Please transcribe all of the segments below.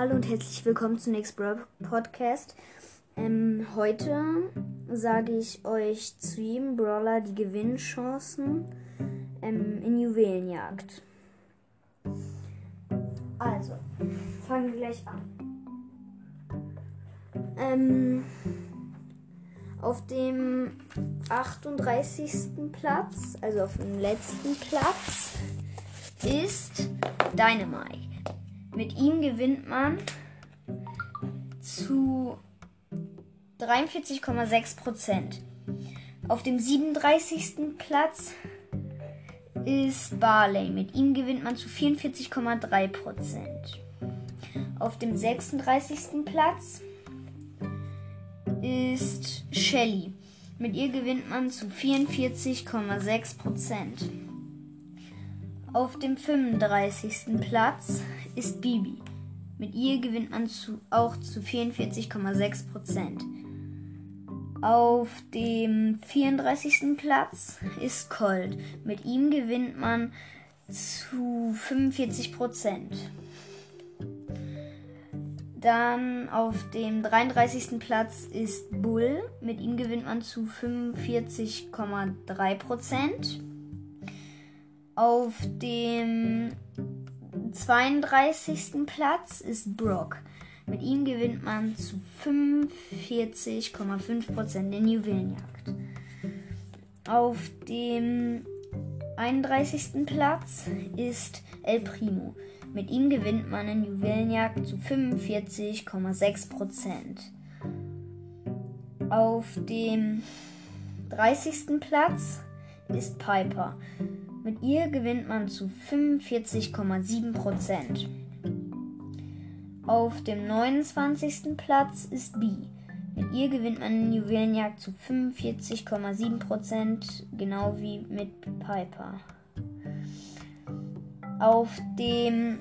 Hallo und herzlich willkommen zum Next Brawl Podcast. Ähm, heute sage ich euch zu jedem Brawler die Gewinnchancen ähm, in Juwelenjagd. Also, fangen wir gleich an. Ähm, auf dem 38. Platz, also auf dem letzten Platz, ist Dynamite. Mit ihm gewinnt man zu 43,6% Auf dem 37. Platz ist Barley. Mit ihm gewinnt man zu 44,3% Auf dem 36. Platz ist Shelly. Mit ihr gewinnt man zu 44,6 Auf dem 35. Platz ist Bibi. Mit ihr gewinnt man zu, auch zu 44,6% Auf dem 34. Platz ist Colt. Mit ihm gewinnt man zu 45% Dann auf dem 33. Platz ist Bull. Mit ihm gewinnt man zu 45,3 Auf dem 32. Platz ist Brock. Mit ihm gewinnt man zu 45,5% in Juwelenjagd. Auf dem 31. Platz ist El Primo. Mit ihm gewinnt man in Juwelenjagd zu 45,6%. Auf dem 30. Platz ist Piper. Mit ihr gewinnt man zu 45,7%. Auf dem 29. Platz ist B. Mit ihr gewinnt man in Juwelenjagd zu 45,7%, genau wie mit Piper. Auf dem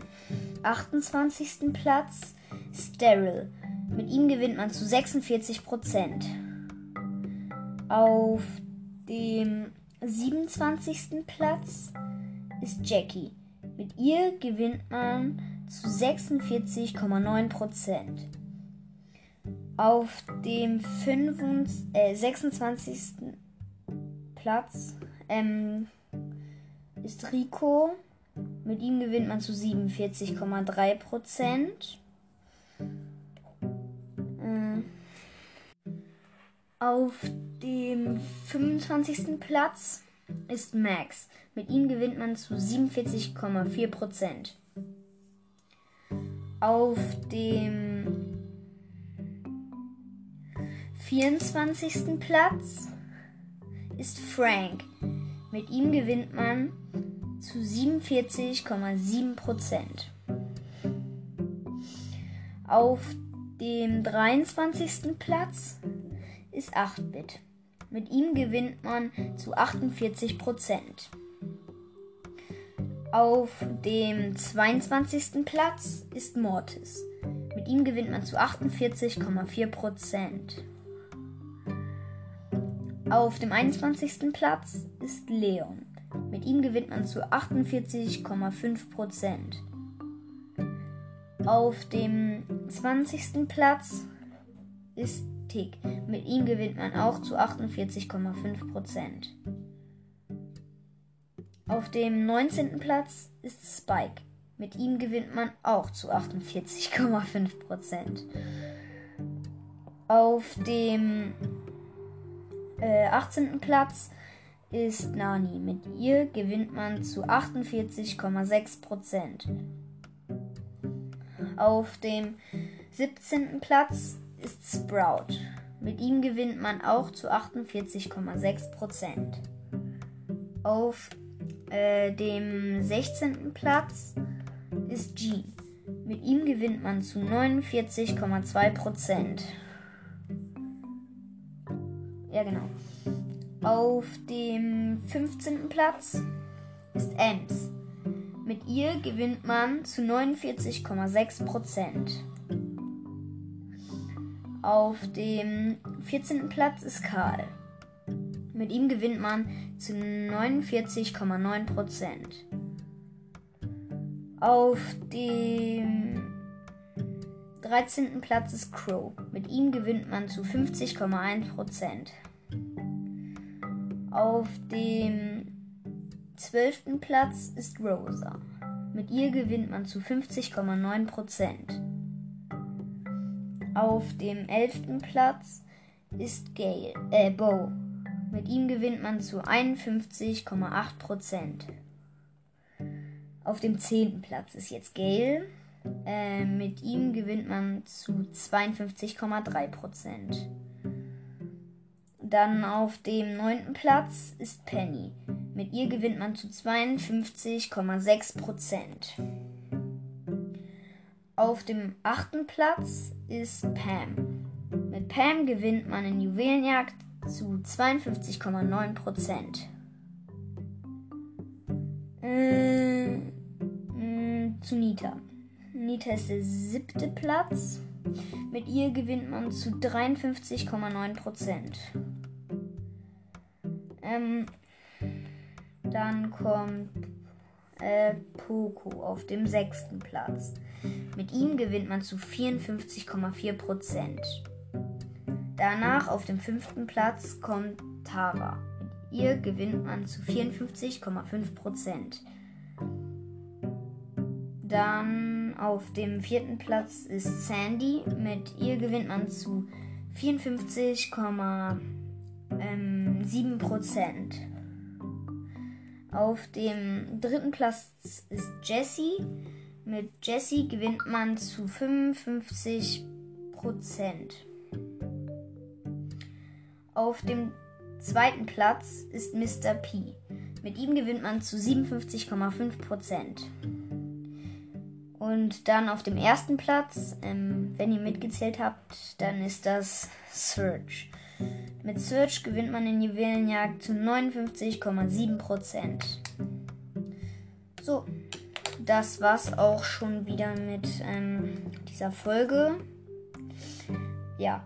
28. Platz ist Daryl. Mit ihm gewinnt man zu 46%. Auf dem 27. Platz ist Jackie. Mit ihr gewinnt man zu 46,9%. Auf dem 25, äh, 26. Platz ähm, ist Rico. Mit ihm gewinnt man zu 47,3%. Auf dem 25. Platz ist Max. Mit ihm gewinnt man zu 47,4%. Auf dem 24. Platz ist Frank. Mit ihm gewinnt man zu 47,7%. Auf dem 23. Platz ist 8-Bit. Mit ihm gewinnt man zu 48% Auf dem 22. Platz ist Mortis. Mit ihm gewinnt man zu 48,4% Auf dem 21. Platz ist Leon. Mit ihm gewinnt man zu 48,5% Auf dem 20. Platz ist Tick. Mit ihm gewinnt man auch zu 48,5%. Auf dem 19. Platz ist Spike. Mit ihm gewinnt man auch zu 48,5%. Auf dem äh, 18. Platz ist Nani. Mit ihr gewinnt man zu 48,6%. Auf dem 17. Platz ist Sprout. Mit ihm gewinnt man auch zu 48,6%. Auf äh, dem 16. Platz ist Jean. Mit ihm gewinnt man zu 49,2%. Ja, genau. Auf dem 15. Platz ist Ems. Mit ihr gewinnt man zu 49,6%. Auf dem 14. Platz ist Karl. Mit ihm gewinnt man zu 49,9%. Auf dem 13. Platz ist Crow. Mit ihm gewinnt man zu 50,1%. Auf dem 12. Platz ist Rosa. Mit ihr gewinnt man zu 50,9%. Auf dem 11. Platz ist Gale, äh, Bo. Mit ihm gewinnt man zu 51,8%. Auf dem 10. Platz ist jetzt Gale. Äh, mit ihm gewinnt man zu 52,3%. Dann auf dem 9. Platz ist Penny. Mit ihr gewinnt man zu 52,6%. Auf dem 8. Platz ist Pam. Mit Pam gewinnt man in Juwelenjagd zu 52,9%. Äh, mm, zu Nita. Nita ist der siebte Platz. Mit ihr gewinnt man zu 53,9%. Ähm, dann kommt äh, Poco auf dem sechsten Platz. Mit ihm gewinnt man zu 54,4%. Danach auf dem fünften Platz kommt Tara. Mit ihr gewinnt man zu 54,5%. Dann auf dem vierten Platz ist Sandy. Mit ihr gewinnt man zu 54,7%. Auf dem dritten Platz ist Jessie. Mit Jessie gewinnt man zu 55% Auf dem zweiten Platz ist Mr. P. Mit ihm gewinnt man zu 57,5% Und dann auf dem ersten Platz, ähm, wenn ihr mitgezählt habt, dann ist das Search. Mit Search gewinnt man in Juwelenjagd zu 59,7%. So, das war's auch schon wieder mit ähm, dieser Folge. Ja,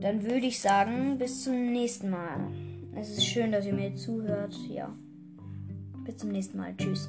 dann würde ich sagen, bis zum nächsten Mal. Es ist schön, dass ihr mir zuhört. Ja, bis zum nächsten Mal. Tschüss.